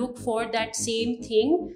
Look for that same thing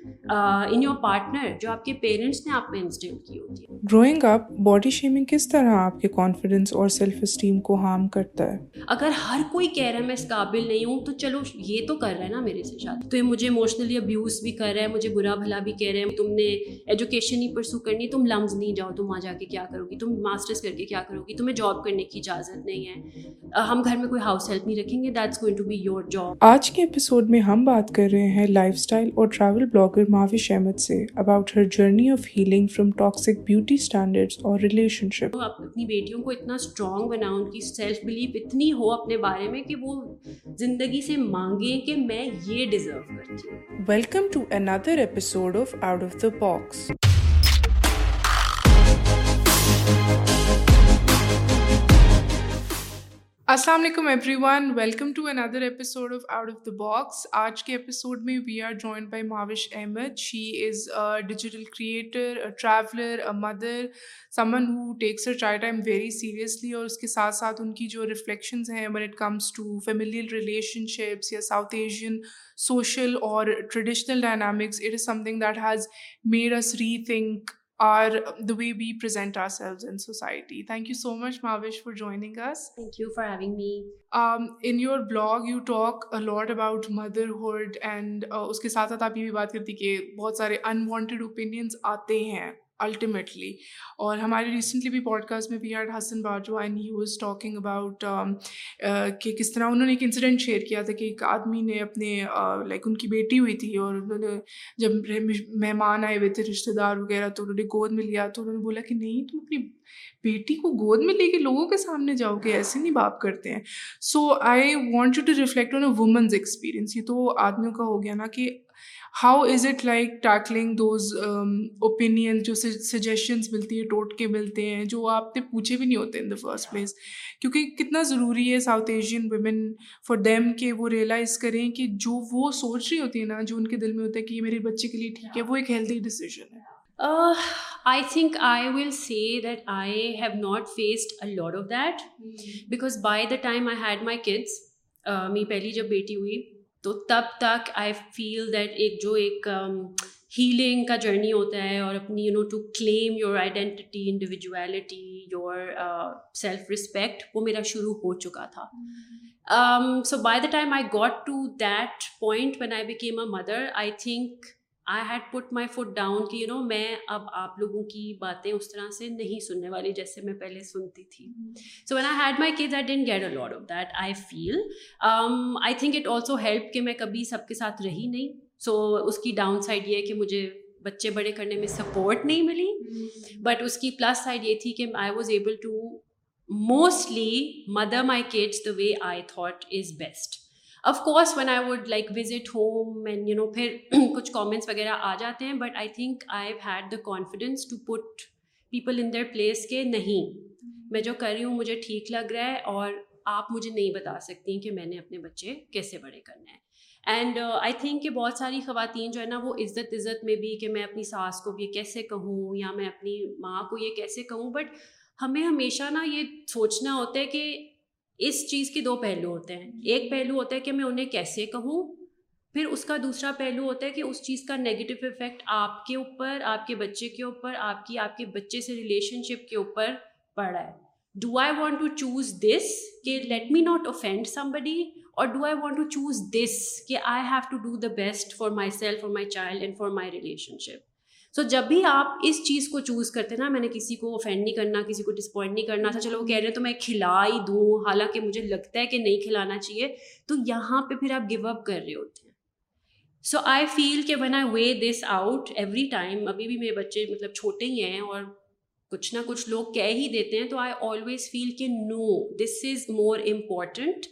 in your partner جو آپ کے پیرنٹس نے آپ میں انسٹل کی ہوتی ہے. گروئنگ اپ باڈی شیمنگ کس طرح آپ کے کانفیڈنس اور سیلف اسٹیم کو ہارم کرتا ہے? اگر ہر کوئی کہہ رہا ہے میں اس قابل نہیں ہوں تو چلو یہ تو کر رہا ہے نا میرے سے شاید تو یہ مجھے اموشنلی ابیوز بھی کر رہا ہے مجھے برا بھلا بھی کہہ رہے ہیں تم نے ایجوکیشن نہیں پرسو کرنی تم لمز نہیں جاؤ تم وہاں جا کے کیا کرو گی؟ تم ماسٹرس کر کے کیا کرو گی؟ تمہیں جاب کرنے کی اجازت نہیں ہے. ہم گھر میں کوئی ہاؤس ہیلپ نہیں رکھیں گے that's going to be your job آج کے ایپیسوڈ میں ہم بات کر رہے ہیں لائف اسٹائل اور ٹریول بلاگر ماوش احمد سے about her journey of healing from toxic beauty standards اور ریلیشن شپ اپنی بیٹیوں کو اتنا اسٹرانگ بناؤ ان کی سیلف بلیف اتنی ہو اپنے بارے میں کہ وہ زندگی سے مانگیں کہ میں یہ ڈیزرو کرتی ہوں۔ Welcome to another episode of out of the box السلام علیکم everyone welcome to another episode of out of the box آج کے ایپیسوڈ میں we are joined by Mahvish Ahmed she is digital creator traveller a mother someone who takes her chai time very seriously اور اس کے ساتھ ساتھ ان کی جو ریفلیکشنز ہیں when it comes to familial relationships یا ساؤتھ ایشین سوشل اور traditional dynamics it is something that has made us rethink our the way we present ourselves in society thank you so much Mahwash for joining us thank you for having me in your blog you talk lot about motherhood and اس کے ساتھ ساتھ آپ یہ بھی بات کرتی کہ بہت سارے انوانٹیڈ اوپینینس آتے ہیں الٹیمیٹلی اور ہمارے ریسنٹلی بھی پوڈ کاسٹ میں we are Hassan Bajwa and he was talking about کہ کس طرح انہوں نے ایک انسیڈنٹ شیئر کیا تھا کہ ایک آدمی نے اپنے uh, لائک ان کی بیٹی ہوئی تھی اور انہوں نے جب مہمان آئے ہوئے تھے رشتے دار وغیرہ تو انہوں نے گود میں لیا تو انہوں نے بولا کہ نہیں تم اپنی بیٹی کو گود میں لے کے لوگوں کے سامنے جاؤ گے ایسے نہیں باپ کرتے ہیں۔ So I want you to reflect on a woman's experience یہ تو آدمیوں کا ہو گیا نا کہ how is it like tackling those opinion جو سجیشنس ملتی ہیں ٹوٹکے ملتے ہیں جو آپ نے پوچھے بھی نہیں ہوتے ان دا فرسٹ پلیس کیونکہ کتنا ضروری ہے South Asian women for them کہ وہ ریئلائز کریں کہ جو وہ سوچ رہی ہوتی ہے نا جو ان کے دل میں ہوتا ہے کہ یہ میرے بچے کے لیے ٹھیک ہے وہ ایک ہیلدی ڈیسیزن ہے۔ I think I will see that I have not faced a lot of that because by the time I had my kids میری پہلی جب بیٹی ہوئی تو تب تک آئی فیل دیٹ ایک جو ایک ہیلنگ کا جرنی ہوتا ہے اور اپنی you know to claim your identity individuality your self respect وہ میرا شروع ہو چکا تھا۔ So by the time I got to that point when I became a mother I think I had put my foot down کہ you know میں اب آپ لوگوں کی باتیں اس طرح سے نہیں سننے والی جیسے میں پہلے سنتی تھی so when I had my kids I didn't get a lot of that I feel I think it also help کہ میں کبھی سب کے ساتھ رہی نہیں سو اس کی ڈاؤن سائڈ یہ ہے کہ مجھے بچے بڑے کرنے میں سپورٹ نہیں ملی بٹ اس کی پلس سائڈ یہ تھی کہ I was able to mostly mother my kids the way I thought is best of course when I would like visit home and you know پھر کچھ کامنٹس وغیرہ آ جاتے ہیں but I think I have had the confidence to put people in their place کے نہیں میں جو کر رہی ہوں مجھے ٹھیک لگ رہا ہے اور آپ مجھے نہیں بتا سکتی کہ میں نے اپنے بچے کیسے بڑے کرنے ہیں اینڈ آئی تھنک کہ بہت ساری خواتین جو ہے نا وہ عزت عزت میں بھی کہ میں اپنی ساس کو یہ کیسے کہوں یا میں اپنی ماں کو یہ کیسے کہوں بٹ ہمیں ہمیشہ نا یہ سوچنا ہوتا ہے کہ اس چیز کے دو پہلو ہوتے ہیں۔ ایک پہلو ہوتا ہے کہ میں انہیں کیسے کہوں، پھر اس کا دوسرا پہلو ہوتا ہے کہ اس چیز کا نگیٹو افیکٹ آپ کے اوپر، آپ کے بچے کے اوپر، آپ کی، آپ کے بچے سے ریلیشن شپ کے اوپر پڑ رہا ہے۔ Do I want to choose this کہ let me not offend somebody اور do I want to choose this کہ I have to do the best for myself for my child and for my relationship so جب بھی آپ اس چیز کو choose کرتے نا، میں نے کسی کو اوفینڈ نہیں کرنا، کسی کو ڈسپوائنٹ نہیں کرنا تھا چلو وہ کہہ رہے ہیں تو میں کھلا ہی دوں، حالانکہ مجھے لگتا ہے کہ نہیں کھلانا چاہیے، تو یہاں پہ پھر آپ گو اپ کر رہے ہوتے ہیں. سو آئی فیل کہ when I weigh this out every time ابھی بھی میرے بچے مطلب چھوٹے ہی ہیں اور کچھ نہ کچھ لوگ کہہ ہی دیتے ہیں، تو آئی آلویز فیل کہ no this is more important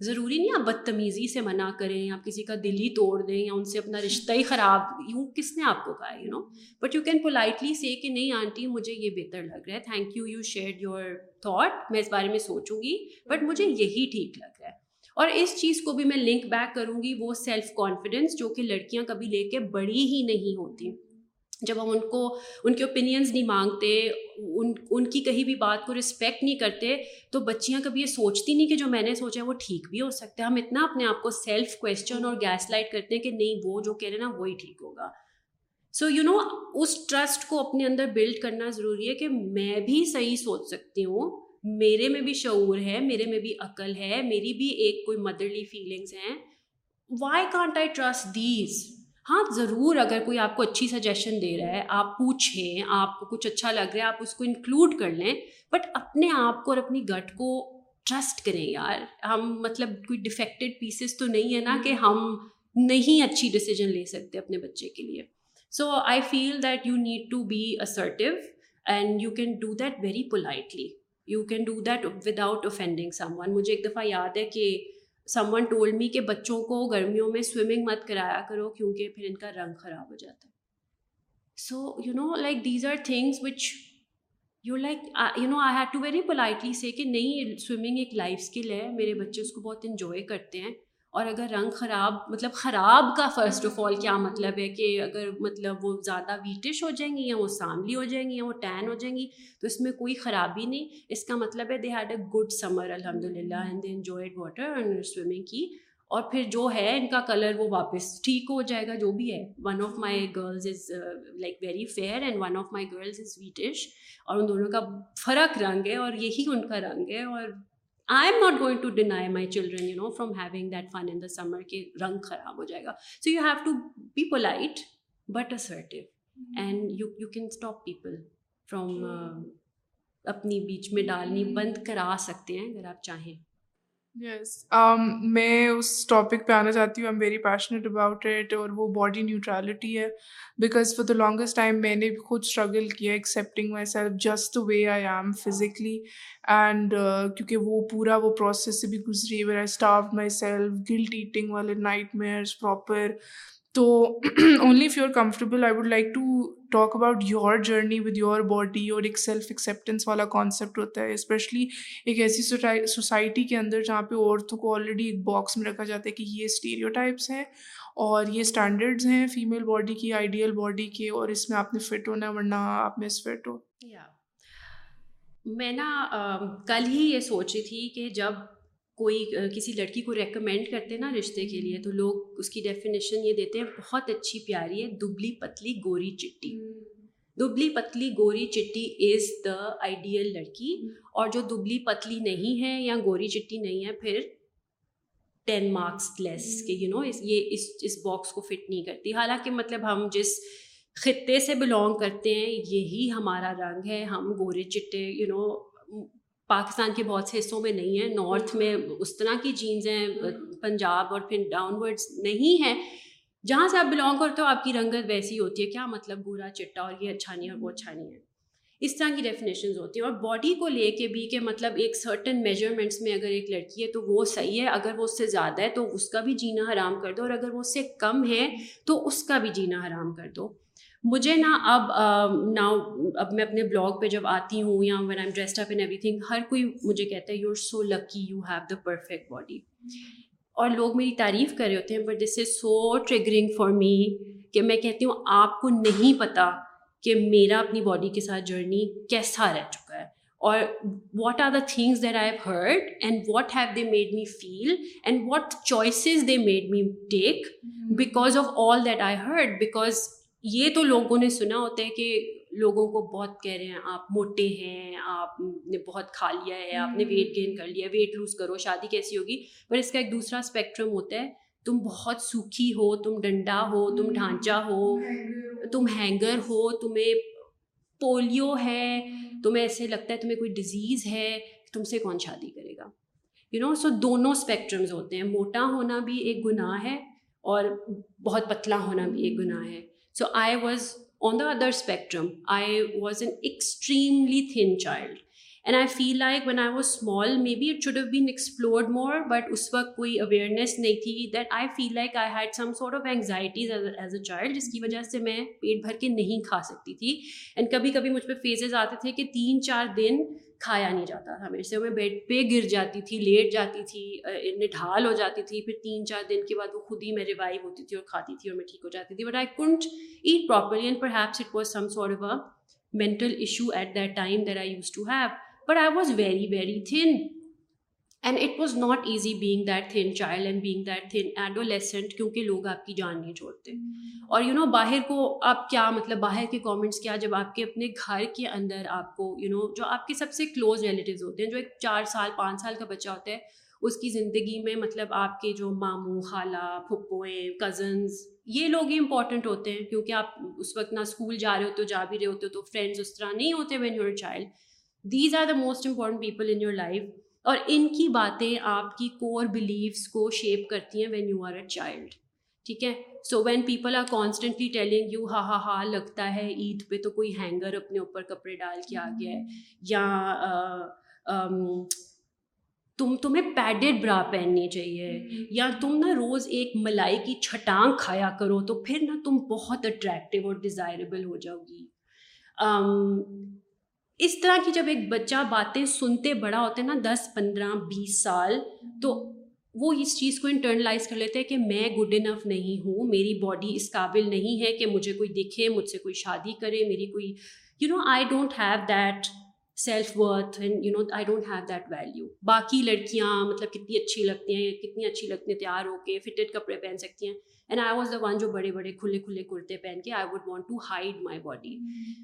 ضروری نہیں آپ بدتمیزی سے منع کریں، آپ کسی کا دل ہی توڑ دیں یا ان سے اپنا رشتہ ہی خراب یوں، کس نے آپ کو کہا you know but you can politely say کہ نہیں آنٹی، مجھے یہ بہتر لگ رہا ہے۔ Thank you you share your thought میں اس بارے میں سوچوں گی بٹ مجھے یہی ٹھیک لگ رہا ہے۔ اور اس چیز کو بھی میں لنک بیک کروں گی، وہ سیلف کانفیڈینس جو کہ لڑکیاں کبھی لے کے بڑی ہی نہیں ہوتی۔ جب ہم ان کو، ان کے اوپینینس نہیں مانگتے، ان ان کی کہیں بھی بات کو رسپیکٹ نہیں کرتے، تو بچیاں کبھی یہ سوچتی نہیں کہ جو میں نے سوچا ہے وہ ٹھیک بھی ہو سکتا ہے۔ ہم اتنا اپنے آپ کو سیلف کویشچن اور گیس لائٹ کرتے ہیں کہ نہیں، وہ جو کہہ رہے ہیں نا، وہی ٹھیک ہوگا۔ سو یو نو اس ٹرسٹ کو اپنے اندر بلڈ کرنا ضروری ہے کہ میں بھی صحیح سوچ سکتی ہوں۔ میرے میں بھی شعور ہے، میرے میں بھی عقل ہے، میری بھی ایک کوئی مدرلی فیلنگس ہیں۔ Why can't I trust these ہاں ضرور اگر کوئی آپ کو اچھی سجیشن دے رہا ہے آپ پوچھیں آپ کو کچھ اچھا لگ رہا ہے آپ اس کو انکلوڈ کر لیں بٹ اپنے آپ کو اور اپنی گٹ کو ٹرسٹ کریں یار۔ ہم مطلب کوئی ڈیفیکٹڈ پیسز تو نہیں ہے نا کہ ہم نہیں اچھی ڈیسیجن لے سکتے اپنے بچے کے لیے۔ So I feel that you need to be assertive and you can do that very politely you can do that without offending someone مجھے ایک دفعہ یاد ہے کہ سم ون ٹولڈ می کہ بچوں کو گرمیوں میں سوئمنگ مت کرایا کرو کیونکہ پھر ان کا رنگ خراب ہو جاتا ہے۔ So you know like these are things which you like you know I had to very politely say کہ نہیں سوئمنگ ایک لائف اسکل ہے، میرے بچے اس کو بہت انجوائے کرتے ہیں۔ اور اگر رنگ خراب مطلب خراب کا فرسٹ آف آل کیا مطلب ہے کہ اگر مطلب وہ زیادہ ویٹش ہو جائیں گی یا وہ ساملی ہو جائیں گی یا وہ ٹین ہو جائیں گی، تو اس میں کوئی خرابی نہیں۔ اس کا مطلب ہے they had a good summer الحمد للہ and they enjoyed water and swimming کی۔ اور پھر جو ہے ان کا کلر وہ واپس ٹھیک ہو جائے گا، جو بھی ہے۔ One of my girls is like very fair and one of my girls is wheatish اور ان دونوں کا فرق رنگ ہے اور یہی ان کا رنگ ہے اور I am not going to deny my children you know from having that fun in the summer کہ رنگ خراب ہو جائے گا so you have to be polite but assertive and you you can stop people from اپنی بیچ میں ڈالنی بند کرا سکتے ہیں اگر آپ چاہیں یس um, میں اس ٹاپک پہ آنا چاہتی ہوں. Am very passionate about it اور وہ باڈی نیوٹرالٹی ہے. Because for the longest time میں نے بھی خود اسٹرگل کیا accepting myself just way I am physically and کیونکہ وہ پورا وہ پروسیس سے بھی گزری. Where I stuff myself guilt eating والے نائٹ میئرس پراپر تو only if you are comfortable I would like to talk about your journey with your body اور ایک سیلف ایکسیپٹینس والا کانسیپٹ ہوتا ہے اسپیشلی ایک ایسی سوسائٹی کے اندر جہاں پہ عورتوں کو آلریڈی ایک باکس میں رکھا جاتا ہے کہ یہ اسٹیریو ٹائپس ہیں اور یہ اسٹینڈرڈز ہیں فیمیل باڈی کی آئیڈیل باڈی کے اور اس میں آپ نے فٹ ہونا ورنہ آپ میں فٹ ہو میں نا کل ہی یہ سوچ رہی تھی کہ جب کوئی کسی لڑکی کو ریکمینڈ کرتے ہیں نا رشتے کے لیے تو لوگ اس کی ڈیفینیشن یہ دیتے ہیں بہت اچھی پیاری ہے دبلی پتلی گوری چٹی۔ دبلی پتلی گوری چٹی از دا آئیڈیل لڑکی۔ اور جو دبلی پتلی نہیں ہے یا گوری چٹی نہیں ہے پھر ٹین مارکس لیس کہ یو نو یہ اس اس باکس کو فٹ نہیں کرتی۔ حالانکہ مطلب ہم جس خطے سے بلونگ کرتے ہیں یہی ہمارا رنگ ہے ہم گورے چٹے یو نو پاکستان کے بہت سے حصوں میں نہیں ہے نارتھ میں اس طرح کی جینز ہیں، پنجاب اور پھر ڈاؤن ورڈس نہیں ہیں۔ جہاں سے آپ بلانگ کرتے ہو، آپ کی رنگت ویسی ہوتی ہے۔ کیا مطلب برا چٹا اور یہ اچھا نہیں اور وہ اچھا نہیں ہے؟ اس طرح کی ڈیفینیشنز ہوتی ہیں۔ اور باڈی کو لے کے بھی کہ مطلب ایک سرٹن میجرمنٹس میں اگر ایک لڑکی ہے تو وہ صحیح ہے۔ اگر وہ اس سے زیادہ ہے تو اس کا بھی جینا حرام کر دو۔ اور اگر وہ اس سے کم ہے تو اس کا بھی جینا حرام کر دو۔ مجھے نا اب نا اب میں اپنے بلاگ پہ جب آتی ہوں یا when I dressed up in everything ہر کوئی مجھے کہتا ہے you are so lucky you have the perfect body اور لوگ میری تعریف کر رہے ہوتے ہیں but this is so triggering for me کہ میں کہتی ہوں آپ کو نہیں پتہ کہ میرا اپنی باڈی کے ساتھ جرنی کیسا رہ چکا ہے۔ اور what are the things that I have heard and what have they made me feel and what choices they made me take because of all that I heard because یہ تو لوگوں نے سنا ہوتا ہے کہ لوگوں کو بہت کہہ رہے ہیں، آپ موٹے ہیں، آپ نے بہت کھا لیا ہے، آپ نے ویٹ گین کر لیا ویٹ لوز کرو، شادی کیسی ہوگی؟ پر اس کا ایک دوسرا اسپیکٹرم ہوتا ہے، تم بہت سوکھی ہو، تم ڈنڈا ہو، تم ڈھانچہ ہو، تم ہینگر ہو، تمہیں پولیو ہے، تمہیں ایسے لگتا ہے تمہیں کوئی ڈیزیز ہے، تم سے کون شادی کرے گا؟ یو نو سو دونوں اسپیکٹرمز ہوتے ہیں، موٹا ہونا بھی ایک گناہ ہے اور بہت پتلا ہونا بھی ایک گناہ ہے۔ So I was on the other spectrum I was an extremely thin child and I feel like when I was small maybe it should have been explored more but اس وقت کوئی اویئرنیس نہیں تھی that I feel like I had some sort of anxieties as a child جس کی وجہ سے میں پیٹ بھر کے نہیں کھا سکتی تھی اینڈ کبھی کبھی مجھ پہ فیزز آتے تھے کہ تین چار دن کھایا نہیں جاتا تھا میرے سے میں بیڈ پہ گر جاتی تھی، لیٹ جاتی تھی نڈھال ہو جاتی تھی، پھر تین چار دن کے بعد وہ خود ہی میں ریوائو ہوتی تھی اور کھاتی تھی اور میں ٹھیک ہو جاتی تھی۔ But I couldn't eat properly and perhaps it was some sort a mental issue at that time that I used to have but I was very very thin and it was not easy being that thin child and being that thin adolescent کیونکہ لوگ آپ کی جان نہیں چھوڑتے. اور you know باہر کو آپ کیا مطلب باہر کے کامنٹس کیا جب آپ کے اپنے گھر کے اندر آپ کو یو نو جو آپ کے سب سے کلوز ریلیٹیوز ہوتے ہیں جو ایک چار سال پانچ سال کا بچہ ہوتا ہے اس کی زندگی میں مطلب آپ کے جو ماموں خالہ پھپھوئیں کزنس یہ لوگ ہی امپورٹنٹ ہوتے ہیں. کیونکہ آپ اس وقت نہ اسکول جا رہے ہوتے ہو جا بھی رہے ہوتے ہو تو فرینڈس اس طرح نہیں ہوتے when your child these are the most important people in your life اور ان کی باتیں آپ کی کور بلیفس کو شیپ کرتی ہیں when you are a child ٹھیک ہے؟ So when people are constantly telling you ہا ہا ہا لگتا ہے عید پہ تو کوئی ہینگر اپنے اوپر کپڑے ڈال کے آ گیا ہے. یا تم تمہیں پیڈڈ برا پہننی چاہیے. یا تم نا روز ایک ملائی کی چھٹانگ کھایا کرو تو پھر نا تم بہت اٹریکٹیو اور ڈیزائربل ہو جاؤ گی اس طرح کی جب ایک بچہ باتیں سنتے بڑا ہوتا ہے نا، دس، پندرہ، بیس سال، تو وہ اس چیز کو انٹرنلائز کر لیتے ہیں کہ میں گڈ انف نہیں ہوں، میری باڈی اس قابل نہیں ہے کہ مجھے کوئی دکھے، مجھ سے کوئی شادی کرے، میری کوئی you know I don't have that self worth and you know I don't have that value باقی لڑکیاں مطلب کتنی اچھی لگتی ہیں، کتنی اچھی لگتی ہیں، تیار ہو کے فٹڈ کپڑے پہن سکتی ہیں۔ And I was the one جو بڑے بڑے کھلے کھلے کرتے پہن کے I would want to hide my body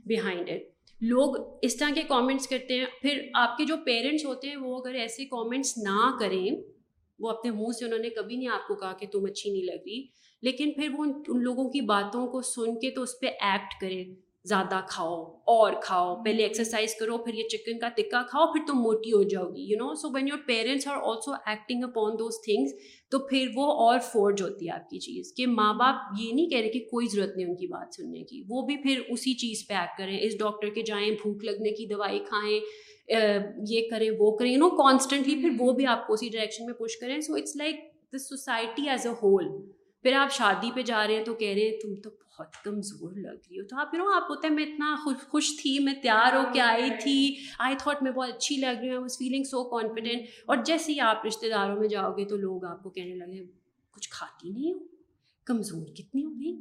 behind it لوگ اس طرح کے کامنٹس کرتے ہیں. پھر آپ کے جو پیرنٹس ہوتے ہیں وہ اگر ایسے کامنٹس نہ کریں، وہ اپنے منہ سے انہوں نے کبھی نہیں آپ کو کہا کہ تم اچھی نہیں لگ رہی، لیکن پھر وہ ان لوگوں کی باتوں کو سن کے تو اس پہ ایکٹ کرے زیادہ کھاؤ اور کھاؤ پہلے ایکسرسائز کرو پھر یہ چکن کا ٹکا کھاؤ پھر تم موٹی ہو جاؤ گی you know so when your parents are also acting upon those things تو پھر وہ اور فورج ہوتی ہے آپ کی چیز کہ ماں باپ یہ نہیں کہہ رہے کہ کوئی ضرورت نہیں ان کی بات سننے کی وہ بھی پھر اسی چیز پہ ایکٹ کریں اس ڈاکٹر کے جائیں بھوک لگنے کی دوائی کھائیں یہ کریں وہ کریں یو نو کانسٹنٹلی پھر وہ بھی آپ کو اسی ڈائریکشن میں پوش کریں so it's like the society as a whole پھر آپ شادی پہ جا رہے ہیں تو کہہ رہے ہیں، تم تو بہت کمزور لگ رہی ہو۔ تو آپ یو نو آپ ہوتا ہے میں اتنا خوش خوش تھی، میں تیار ہو کے آئی تھی۔ آئی تھاٹ میں بہت اچھی لگ رہی ہوں واز فیلنگ سو کانفیڈینٹ اور جیسے ہی آپ رشتے داروں میں جاؤ گے تو لوگ آپ کو کہنے لگے، کچھ کھاتی نہیں ہو؟ کمزور کتنی ہو گئی؟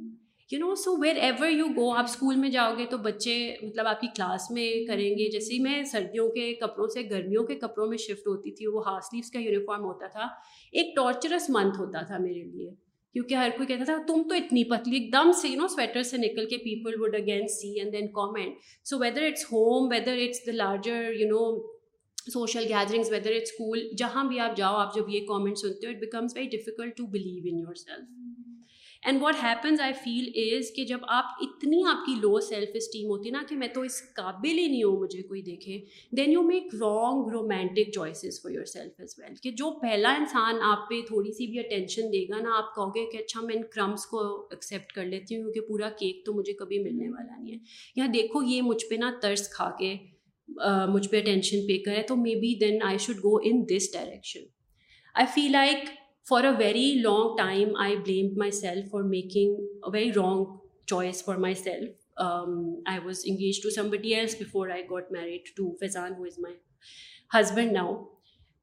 You know so wherever you go آپ اسکول میں جاؤ گے تو بچے مطلب آپ کی کلاس میں کریں گے۔ جیسے ہی میں سردیوں کے کپڑوں سے، گرمیوں کے کپڑوں میں شفٹ ہوتی تھی، وہ ہاف سلیوس کا یونیفارم ہوتا تھا۔ ایک ٹارچرس منتھ ہوتا تھا میرے لیے۔ کیونکہ ہر کوئی کہتا تھا، تم تو اتنی پتلی، ایک دم سے یو نو سویٹر سے نکل کے people would again see and then comment so whether it's home whether it's the larger you know social gatherings whether it's school جہاں بھی آپ جاؤ، آپ جب یہ کامنٹ سنتے ہو it becomes very difficult to believe in yourself and what happens I feel is کہ جب آپ اتنی آپ کی لو سیلف اسٹیم ہوتی نا کہ میں تو اس قابل ہی نہیں ہوں مجھے کوئی دیکھے then you make wrong romantic choices for yourself as well کہ جو پہلا انسان آپ پہ تھوڑی سی بھی اٹینشن دے گا نا آپ کہو گے کہ اچھا میں ان کرمس کو ایکسیپٹ کر لیتی ہوں کیونکہ پورا کیک تو مجھے کبھی ملنے والا نہیں ہے یا دیکھو یہ مجھ پہ نا ترس کھا کے مجھ پہ اٹینشن پے کرے تو maybe then I should go in this direction I feel like for a very long time I blame myself for making a very wrong choice for myself I was engage to somebody else before I got married to Faizan who is my husband now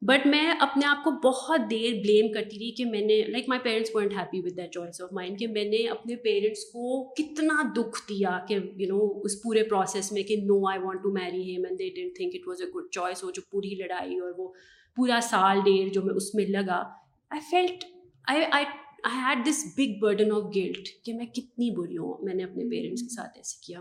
but میں اپنے آپ کو بہت دیر blame کرتی رہی کہ میں نے like my parents want happy with that choice of mind کہ میں نے اپنے پیرنٹس کو کتنا دکھ دیا کہ یو نو اس پورے پروسیس میں کہ no I want to marry him and they didn't think it was a good choice وہ جو پوری لڑائی اور وہ پورا سال ڈیڑھ جو میں اس میں لگا I felt I I I had this big burden of guilt کہ میں کتنی بری ہوں، میں نے اپنے پیرنٹس کے ساتھ ایسے کیا۔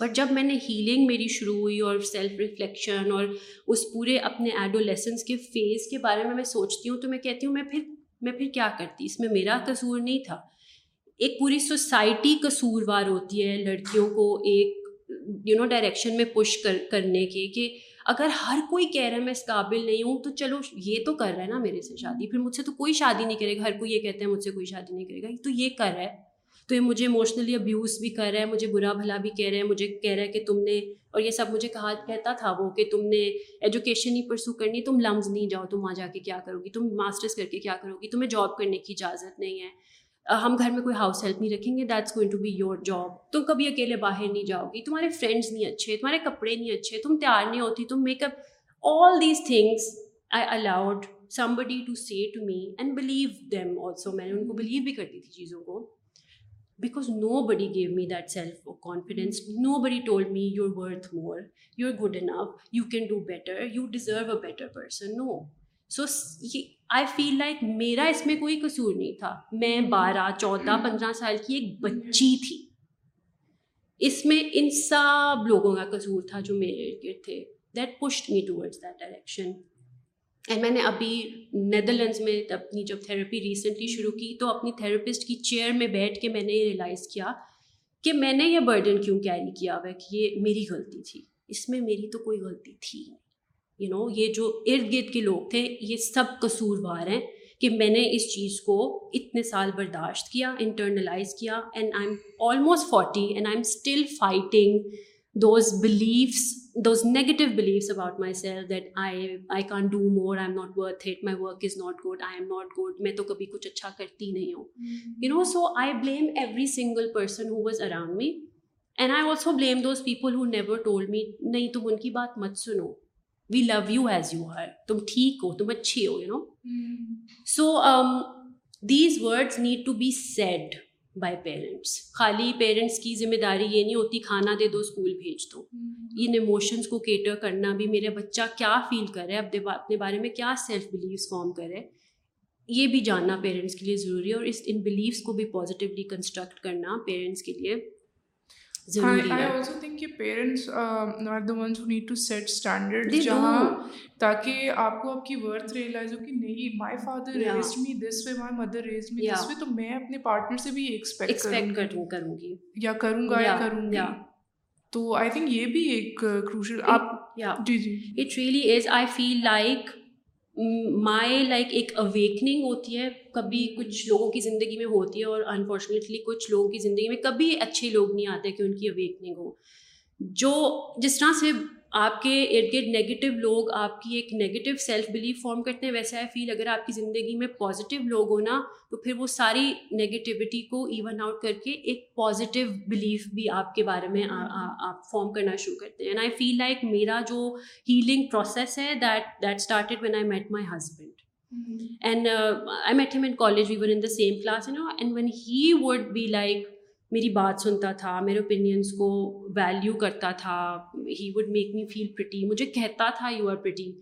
بٹ جب میں نے ہیلنگ میری شروع ہوئی اور سیلف ریفلیکشن اور اس پورے اپنے ایڈولیسنس کے فیز کے بارے میں میں سوچتی ہوں تو میں کہتی ہوں، میں پھر میں پھر کیا کرتی؟ اس میں میرا قصور نہیں تھا۔ ایک پوری سوسائٹی قصوروار ہوتی ہے لڑکیوں کو ایک یو نو ڈائریکشن میں پش کر، کرنے کے کہ اگر ہر کوئی کہہ رہا ہے میں اس قابل نہیں ہوں، تو چلو یہ تو کر رہا ہے نا میرے سے شادی۔ پھر مجھ سے تو کوئی شادی نہیں کرے گا۔ ہر کوئی یہ کہتے ہیں مجھ سے کوئی شادی نہیں کرے گا۔ تو یہ کر رہا ہے۔ تو یہ مجھے ایموشنلی ابیوز بھی کر رہا ہے، مجھے برا بھلا بھی کہہ رہا ہے۔ مجھے کہہ رہا ہے کہ تم نے، اور یہ سب مجھے کہا، کہتا تھا وہ کہ تم نے ایجوکیشن ہی پرسو کرنی، تم لمز نہیں جاؤ، تم وہاں جا کے کیا کرو گی؟ تم ماسٹرس کر کے کیا کرو گی؟ تمہیں جاب کرنے کی اجازت نہیں ہے۔ ہم گھر میں کوئی ہاؤس ہیلپ نہیں رکھیں گے that's going to be your job تم کبھی اکیلے باہر نہیں جاؤ گی، تمہارے فرینڈس نہیں اچھے، تمہارے کپڑے نہیں اچھے، تم تیار نہیں ہوتی، تم make up all these things I allowed somebody to say to me and believe them also میں نے ان کو بلیو بھی کرتی تھی چیزوں کو. Because nobody gave me that self confidence nobody told me your worth more you are good enough you can do better you deserve a better person no so I feel like میرا اس میں کوئی قصور نہیں تھا میں بارہ چودہ پندرہ سال کی ایک بچی تھی اس میں ان سب لوگوں کا قصور تھا جو میرے ارد گرد تھے that pushed me towards that direction and میں نے ابھی نیدرلینڈس میں اپنی جب تھراپی ریسنٹلی شروع کی تو اپنی تھراپسٹ کی چیئر میں بیٹھ کے میں نے یہ ریئلائز کیا کہ میں نے یہ برڈن کیوں کیری کیا ہوا کہ یہ میری غلطی تھی اس میں میری تو کوئی غلطی تھی نہیں یو نو یہ جو ارد گرد کے لوگ تھے یہ سب قصوروار ہیں کہ میں نے اس چیز کو اتنے سال برداشت کیا انٹرنلائز کیا and I am almost forty and I am still fighting those beliefs those negative beliefs about myself that I I can't do more I am not worth it my work is not good I am not good میں تو کبھی کچھ اچھا کرتی نہیں ہوں۔ You know so I blame every single person who was around me and I also blame those people who never told me نہیں تم ان کی بات مت سنو۔ We love you as you are تم ٹھیک ہو تم اچھی ہو you know so these words need to be said by parents خالی پیرنٹس کی ذمہ داری یہ نہیں ہوتی کھانا دے دو اسکول بھیج دو. ان ایموشنس کو کیٹر کرنا بھی میرا بچہ کیا فیل کرے اپنے اپنے بارے میں کیا سیلف بلیوس فارم کرے یہ بھی جاننا پیرنٹس کے لیے ضروری ہے اور اس ان بلیوس کو بھی پازیٹیولی کنسٹرکٹ کرنا پیرنٹس کے لیے. Parents need to set standard جہاں تاکہ آپ کو آپ کی ورتھ ریئلائز ہو کہ نہیں my father raised me this way my mother raised me this way تو میں اپنے پارٹنر سے بھی ایکسپیکٹ کروں گی۔ یا کروں گا یا کروں گا تو آئی تھنک یہ بھی ایک کروشل آپ جی جی۔ It really is I feel like my like ایک اویکننگ ہوتی ہے. کبھی کچھ لوگوں کی زندگی میں ہوتی ہے اور انفارچونیٹلی کچھ لوگوں کی زندگی میں کبھی اچھے لوگ نہیں آتے کہ ان کی اویکننگ ہو. جو جس طرح سے آپ کے ارد گرد نگیٹو لوگ آپ کی ایک نگیٹو سیلف بلیف فارم کرتے ہیں ویسا ہے فیل اگر آپ کی زندگی میں پازیٹیو لوگ ہو نا تو پھر وہ ساری نگیٹیوٹی کو ایون آؤٹ کر کے ایک پازیٹیو بلیف بھی آپ کے بارے میں آپ فارم کرنا شروع کرتے ہیں۔ اینڈ آئی فیل لائک میرا جو ہیلنگ پروسیس ہے that that started when I met my husband and I met him in college we were in the same class you know and when he would be like میری بات سنتا تھا، میرے opinions کو value کرتا تھا he would make me feel pretty مجھے کہتا تھا یو آر پریٹی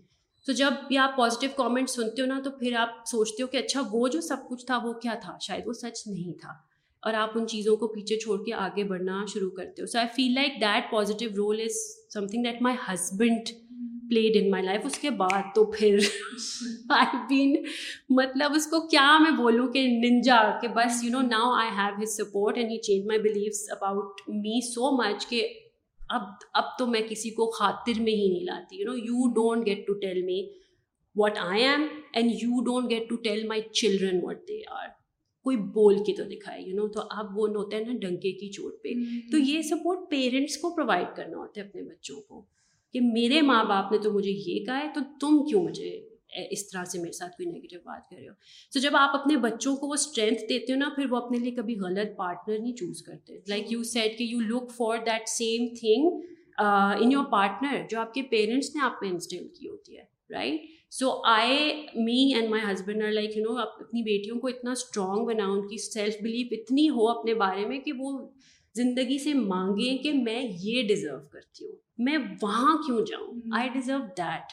تو جب بھی آپ پازیٹیو کامنٹ سنتے ہو نا، تو پھر آپ سوچتے ہو کہ اچھا وہ جو سب کچھ تھا، وہ کیا تھا؟ شاید وہ سچ نہیں تھا۔ اور آپ ان چیزوں کو پیچھے چھوڑ کے آگے بڑھنا شروع کرتے ہو۔ So I feel like that positive role is something that my husband played in my life اس کے بعد تو پھر آئی بین مطلب اس کو کیا میں بولوں کہ ننجا کہ بس you know now I have his support and he change my beliefs about me so much کہ اب اب تو میں کسی کو خاطر میں ہی نہیں لاتی. You know you don't get to tell me what I am and you don't get to tell my children what they are کوئی بول کے تو دکھائے یو نو تو اب وہ ہوتا ہے نا ڈنکے کی چوٹ پہ. تو یہ سپورٹ پیرنٹس کو پرووائڈ کرنا ہوتا ہے اپنے بچوں کو. کہ میرے ماں باپ نے تو مجھے یہ کہا ہے، تو تم کیوں مجھے اس طرح سے میرے ساتھ کوئی نگیٹو بات کر رہے ہو؟ تو جب آپ اپنے بچوں کو وہ اسٹرینتھ دیتے ہو نا، پھر وہ اپنے لیے کبھی غلط پارٹنر نہیں چوز کرتے۔ لائک یو سیٹ کہ you look for that same thing in your partner جو آپ کے پیرنٹس نے آپ پہ انسٹل کی ہوتی ہے right so I me and my husband are like you know اپنی بیٹیوں کو اتنا اسٹرانگ بناؤ ان کی سیلف بلیف اتنی ہو اپنے بارے میں کہ وہ زندگی سے مانگیں کہ میں یہ ڈیزرو کرتی ہوں میں وہاں کیوں جاؤں؟ I deserve that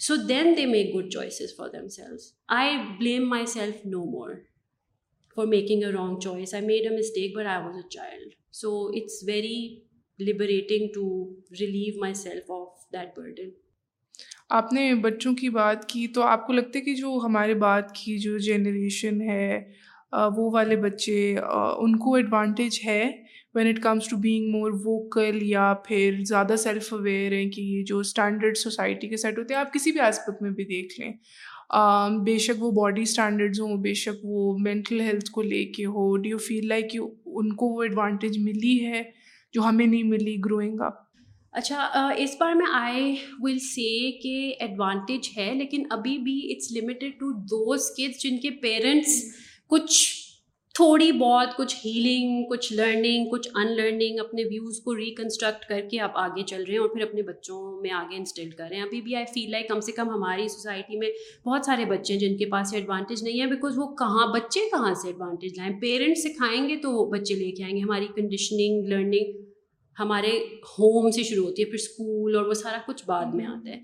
so then they make good choices for themselves I blame myself no more for making a wrong choice I made a mistake but I was a child so it's very liberating to relieve myself of that burden آپ نے بچوں کی بات کی تو آپ کو لگتا ہے کہ جو ہمارے بعد کی جو جنریشن ہے وہ والے بچے ان کو ایڈوانٹیج ہے when it comes to being more vocal یا پھر زیادہ سیلف اویئر ہیں کہ جو اسٹینڈرڈ سوسائٹی کے سیٹ ہوتے ہیں، آپ کسی بھی آسپیکٹ میں بھی دیکھ لیں۔ بے شک وہ باڈی اسٹینڈرڈز ہوں، بے شک وہ مینٹل ہیلتھ کو لے کے ہو۔ ڈی یو فیل لائک کہ ان کو وہ ایڈوانٹیج ملی ہے جو ہمیں نہیں ملی گروئنگ اپ اچھا اس بار میں آئی ول سے کہ ایڈوانٹیج ہے، لیکن ابھی بھی it's limited to those kids جن کے پیرنٹس کچھ تھوڑی بہت کچھ ہیلنگ کچھ لرننگ کچھ ان لرننگ اپنے ویوز کو ریکنسٹرکٹ کر کے آپ آگے چل رہے ہیں اور پھر اپنے بچوں میں آگے انسٹل کر رہے ہیں۔ ابھی بھی آئی فیل لائک کم سے کم ہماری سوسائٹی میں بہت سارے بچے ہیں جن کے پاس ایڈوانٹیج نہیں ہے بیکاز وہ کہاں بچے کہاں سے ایڈوانٹیج لائیں؟ پیرنٹس سکھائیں گے تو وہ بچے لے کے آئیں گے۔ ہماری کنڈیشننگ لرننگ ہمارے ہوم سے شروع ہوتی ہے، پھر اسکول اور وہ سارا کچھ بعد میں آتا ہے۔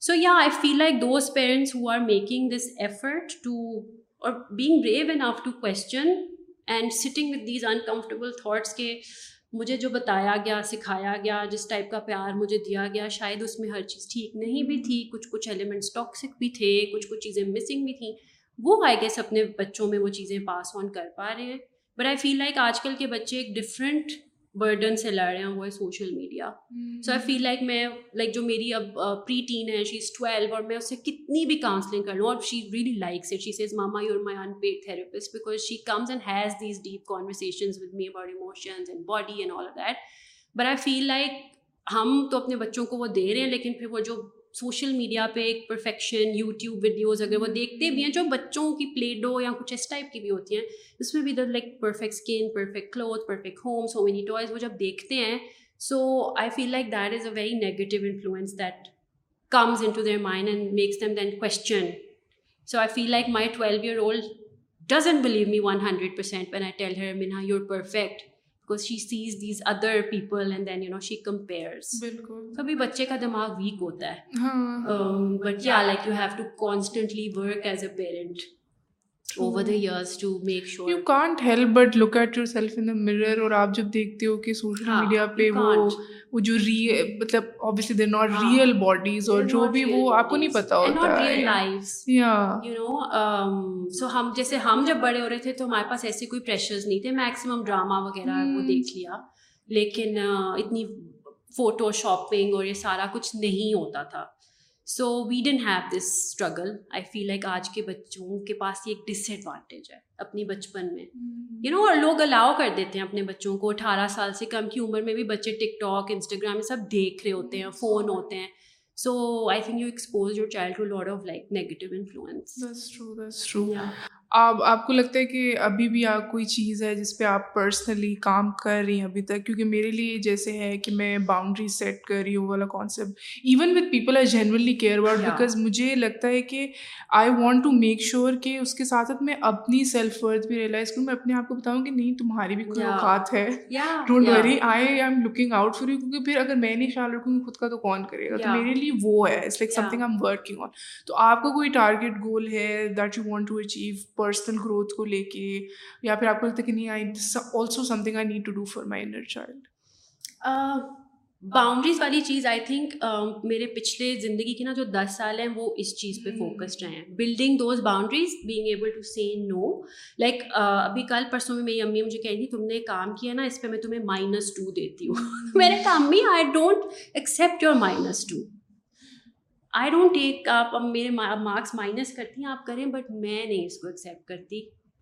سو یا I feel like those parents who are making this effort to اور being brave enough to question and sitting with these uncomfortable thoughts کے مجھے جو بتایا گیا، سکھایا گیا، جس ٹائپ کا پیار مجھے دیا گیا، شاید اس میں ہر چیز ٹھیک نہیں بھی تھی، کچھ کچھ ایلیمنٹس ٹاکسک بھی تھے، کچھ کچھ چیزیں مسنگ بھی تھیں۔ وہ آئی گیس اپنے بچوں میں وہ چیزیں پاس آن کر پا رہے ہیں۔ بٹ آئی فیل لائک آج کل کے بچے ایک ڈفرینٹ برڈن سے لڑ رہے ہیں وہ ہے social media so I feel like میں لائک جو میری اب پری ٹین ہے شی از ٹویلو اور میں اس سے کتنی بھی کاؤنسلنگ کر لوں اور she really likes it she says mama you're my unpaid therapist because she comes and has these deep conversations with me about emotions and body and all that but I feel like ہم تو اپنے بچوں کو وہ دے رہے ہیں لیکن پھر وہ جو سوشل میڈیا پہ ایک پرفیکشن یوٹیوب ویڈیوز اگر وہ دیکھتے بھی ہیں، جو بچوں کی پلے ڈو یا کچھ اس ٹائپ کی بھی ہوتی ہیں، اس میں بھی ادھر like perfect skin perfect cloth perfect home so many toys وہ جب دیکھتے ہیں so I feel like that is a very negative influence that comes into their mind and makes them then question so I feel like my twelve year old doesn't believe me one hundred percent when I tell her Mina you're perfect because she sees these other people and then you know she compares بالکل کبھی بچے کا دماغ weak ہوتا ہے but یا like you have to constantly work as a parent over the years to make sure you can't help but look at yourself in the mirror اور آپ جب دیکھتے ہو کہ سوشل میڈیا پہ وہ وہ جو ری مطلب obviously they're not real bodies اور جو بھی وہ آپ کو نہیں پتا ہوتا ہے۔ سو ہم جیسے ہم جب بڑے ہو رہے تھے تو ہمارے پاس ایسے کوئی پریشرز نہیں تھے۔ میکسیمم ڈراما وغیرہ وہ دیکھ لیا۔ لیکن اتنی فوٹو شاپنگ اور یہ سارا کچھ نہیں ہوتا تھا۔ So we didn't have this struggle I feel like آج کے بچوں کے پاس یہ ایک ڈس ایڈوانٹیج ہے اپنی بچپن میں یو نو اور لوگ الاؤ کر دیتے ہیں اپنے بچوں کو اٹھارہ سال سے کم کی عمر میں بھی بچے ٹک ٹاک انسٹاگرام میں سب دیکھ رہے ہوتے ہیں فون ہوتے ہیں so I think you expose your child to lot of like negative influence آپ آپ کو لگتا ہے کہ ابھی بھی آپ کوئی چیز ہے جس پہ آپ پرسنلی کام کر رہی ہیں ابھی تک؟ کیونکہ میرے لیے جیسے ہے کہ میں باؤنڈری سیٹ کر رہی ہوں والا concept even with people I generally care about because مجھے لگتا ہے کہ I want to make sure کہ اس کے ساتھ ساتھ میں اپنی سیلف ورتھ بھی ریئلائز کروں میں اپنے آپ کو بتاؤں کہ نہیں تمہاری بھی کوئی اوقات ہے۔ Don't worry I am looking out for you کیونکہ پھر اگر میں نہیں خیال رکھوں گی خود کا تو کون کرے گا؟ تو میرے لیے وہ ہے it's like something I am working on تو آپ کا کوئی ٹارگیٹ گول ہے that you want to achieve personal growth کو لے کے یا پھر آپ کو لگتا ہے کہ نہیں I also something I need to do for my inner child boundaries والی چیز آئی تھنک میرے پچھلے زندگی کے نا جو دس سال ہیں وہ اس چیز پہ فوکسڈ رہے ہیں۔ Building those boundaries being able to see no like ابھی کل پرسوں میں میری امی مجھے کہہ رہی تم نے کام کیا نا اس پہ میں تمہیں مائنس ٹو دیتی ہوں۔ میں نے کہا امی I don't accept your minus two I don't take آپ اب میرے مارکس مائنس کرتی ہیں آپ کریں بٹ میں نہیں اس کو ایکسیپٹ کرتی۔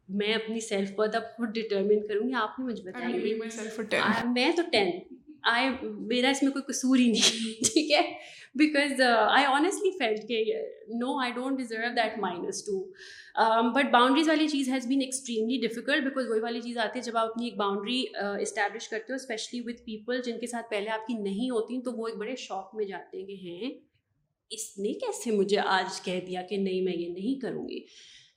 میں اپنی سیلف ورتھ اب خود ڈٹرمن کروں گی آپ نے مجھے بتائیں گے میں تو ٹین آئی میرا اس میں کوئی قصور ہی نہیں ٹھیک ہے؟ بیکاز آئی آنیسٹلی فیلٹ کہ no I don't deserve that minus two but boundaries والی چیز has been extremely difficult because وہی والی چیز آتی ہے جب آپ اپنی ایک باؤنڈری اسٹیبلش کرتے ہو اسپیشلی وتھ پیپل جن کے ساتھ پہلے آپ کی نہیں ہوتی تو وہ ایک بڑے شوق میں جاتے ہیں کہ ہیں۔ اس نے کیسے مجھے آج کہہ دیا کہ نہیں میں یہ نہیں کروں گی؟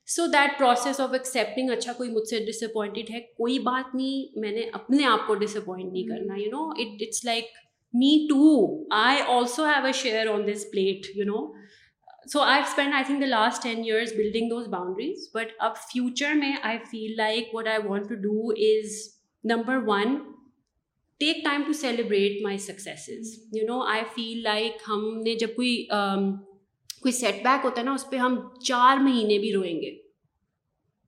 So that process of accepting اچھا کوئی مجھ سے ڈس اپوائنٹیڈ ہے، کوئی بات نہیں، میں نے اپنے آپ کو ڈس اپوائنٹ نہیں کرنا you know it it's like me too I also have a share on this plate you know so I spend I think the last ten years building those boundaries but اب future میں I feel like what I want to do is number one take time to celebrate my successes you know I feel like ہم نے جب کوئی کوئی set back ہوتا ہے نا، اس پہ ہم چار مہینے بھی روئیں گے۔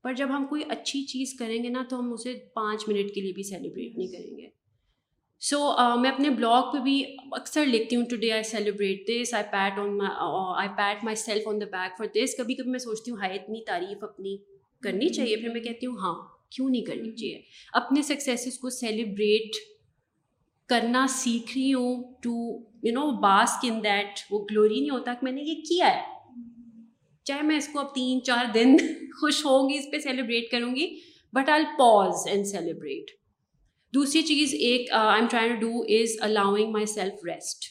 پر جب ہم کوئی اچھی چیز کریں گے نا، تو ہم اسے پانچ منٹ کے لیے بھی سیلیبریٹ نہیں کریں گے۔ سو میں اپنے بلاگ پہ بھی اکثر لکھتی ہوں today I celebrate this I pat on I pat myself on the back for this کبھی کبھی میں سوچتی ہوں ہائی اتنی تعریف اپنی کرنی چاہیے؟ پھر میں کہتی ہوں ہاں کیوں نہیں کرنی چاہیے؟ اپنے سکسیسز کو سیلیبریٹ کرنا سیکھ رہی ہوں to you know bask in that وہ گلوری نہیں ہوتا کہ میں نے یہ کیا ہے. چاہے میں اس کو اب تین چار دن خوش ہوں گی، اس پہ سیلیبریٹ کروں گی but I pause and celebrate دوسری چیز ایک I am trying to do is allowing myself rest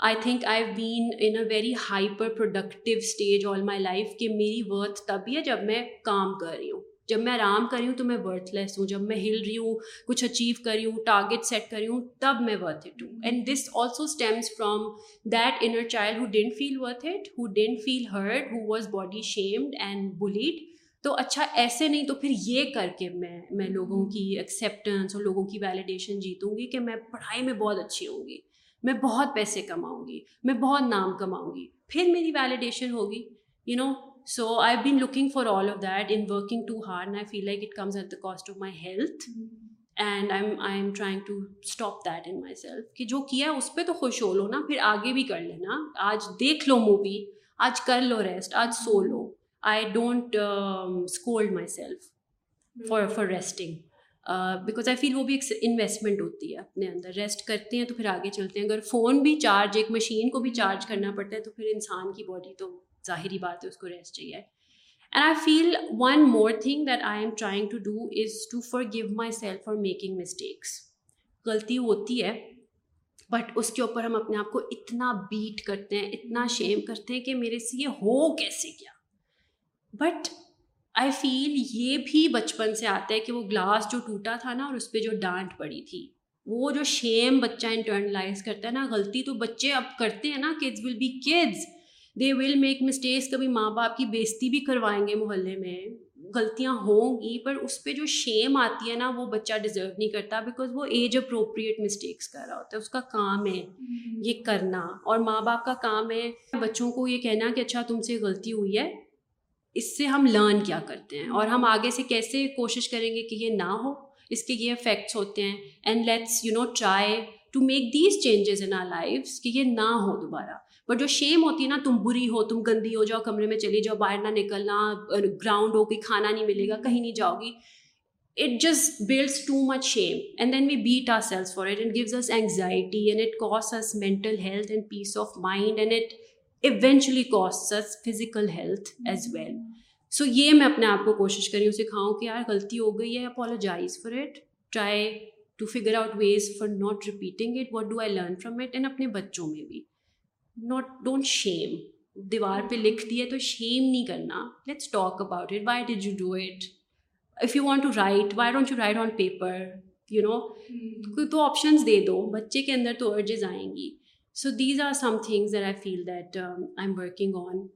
I think I been in a very hyper productive stage all my life کہ میری ورتھ تبھی ہے جب میں کام کر رہی ہوں. جب میں آرام کر رہی ہوں تو میں ورتھ لیس ہوں، جب میں ہل رہی ہوں، کچھ اچیو کر رہی ہوں ٹارگیٹ سیٹ کر رہی ہوں، تب میں ورتھ اٹ ہوں. And this also stems from that inner child who didn't feel worth it who didn't feel heard who was body shamed and blamed تو اچھا ایسے نہیں تو پھر یہ کر کے میں میں لوگوں کی ایکسیپٹنس اور لوگوں کی ویلیڈیشن جیتوں گی کہ میں پڑھائی میں بہت اچھی ہوں گی، میں بہت پیسے کماؤں گی، میں بہت نام کماؤں گی، پھر میری ویلیڈیشن ہوگی. You know so I been looking for all of that in working too hard I feel like it comes at the cost of my health and I I am trying to stop that in myself کہ جو کیا ہے اس پہ تو خوش ہو لو نا پھر آگے بھی کر لینا آج دیکھ لو مووی آج کر لو ریسٹ آج سو لو I don't scold myself for for resting because I feel وہ بھی ایک انویسٹمنٹ ہوتی ہے اپنے اندر ریسٹ کرتے ہیں تو پھر آگے چلتے ہیں اگر فون بھی چارج ایک مشین کو بھی چارج کرنا پڑتا ہے تو پھر انسان کی باڈی تو ظاہری بات ہے، اس کو ریسٹ چاہیے۔ And I feel one more thing that I am trying to do is to forgive myself for making mistakes غلطی ہوتی ہے بٹ اس کے اوپر ہم اپنے آپ کو اتنا بیٹ کرتے ہیں، اتنا شیم کرتے ہیں کہ میرے سے یہ ہو کیسے کیا بٹ آئی فیل یہ بھی بچپن سے آتا ہے کہ وہ گلاس جو ٹوٹا تھا نا اور اس پہ جو ڈانٹ پڑی تھی، وہ جو شیم بچہ انٹرنلائز کرتا ہے نا، غلطی تو بچے اب کرتے ہیں نا kids will be kids they will make mistakes کبھی ماں باپ کی بےزتی بھی کروائیں گے محلے میں. غلطیاں ہوں گی، پر اس پہ جو شیم آتی ہے نا، وہ بچہ ڈیزرو نہیں کرتا بیکاز وہ ایج اپروپریٹ مسٹیکس کر رہا ہوتا ہے. اس کا کام ہے یہ کرنا. اور ماں باپ کا کام ہے بچوں کو یہ کہنا کہ اچھا تم سے غلطی ہوئی ہے، اس سے ہم لرن کیا کرتے ہیں؟ اور ہم آگے سے کیسے کوشش کریں گے کہ یہ نہ ہو؟ اس کے یہ افیکٹس ہوتے ہیں. And let's you know try to make these changes in our life کہ یہ نہ ہو دوبارہ۔ بٹ جو شیم ہوتی ہے نا، تم بری ہو، تم گندی ہو، جاؤ کمرے میں چلی جاؤ، باہر نہ نکلنا گراؤنڈ ہو، کوئی کھانا نہیں ملے گا، کہیں نہیں جاؤ گی۔ It just builds too much shame and then we beat ourselves for it and gives us anxiety and it costs us mental health and peace of mind and it eventually costs us physical health as well so یہ میں اپنے آپ کو کوشش کری ہوں سکھاؤں کہ یار غلطی ہو گئی ہے apologize for it try to figure out ways for not repeating it what do I learn from it and اپنے بچوں میں بھی. ناٹ ڈونٹ شیم دیوار پہ لکھ دی ہے تو شیم نہیں کرنا. Let's talk about it why did you do it if you want to write why don't you write on paper you know تو آپشنز دے دو. بچے کے اندر تو ارجز آئیں گی. So these are some things that I feel that I am working on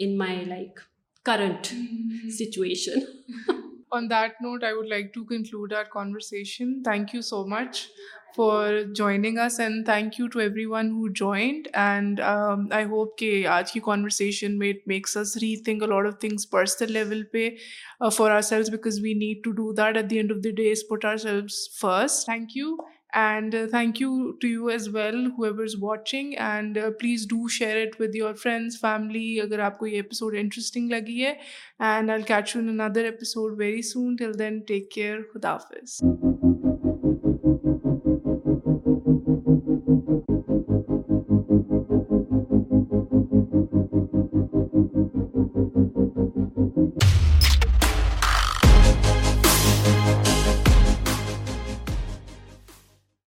in my like current situation on that note I would like to conclude our conversation thank you so much for joining us and thank you to everyone who joined and I hope کہ آج کی conversation میں it makes us rethink a lot of things personal level پہ for ourselves because we need to do that at the end of the days put ourselves first thank you and thank you to you as well whoever is watching and please do share it with your friends family اگر آپ کو یہ episode interesting لگی ہے and I catch you in other episode very soon till then take care خدا حافظ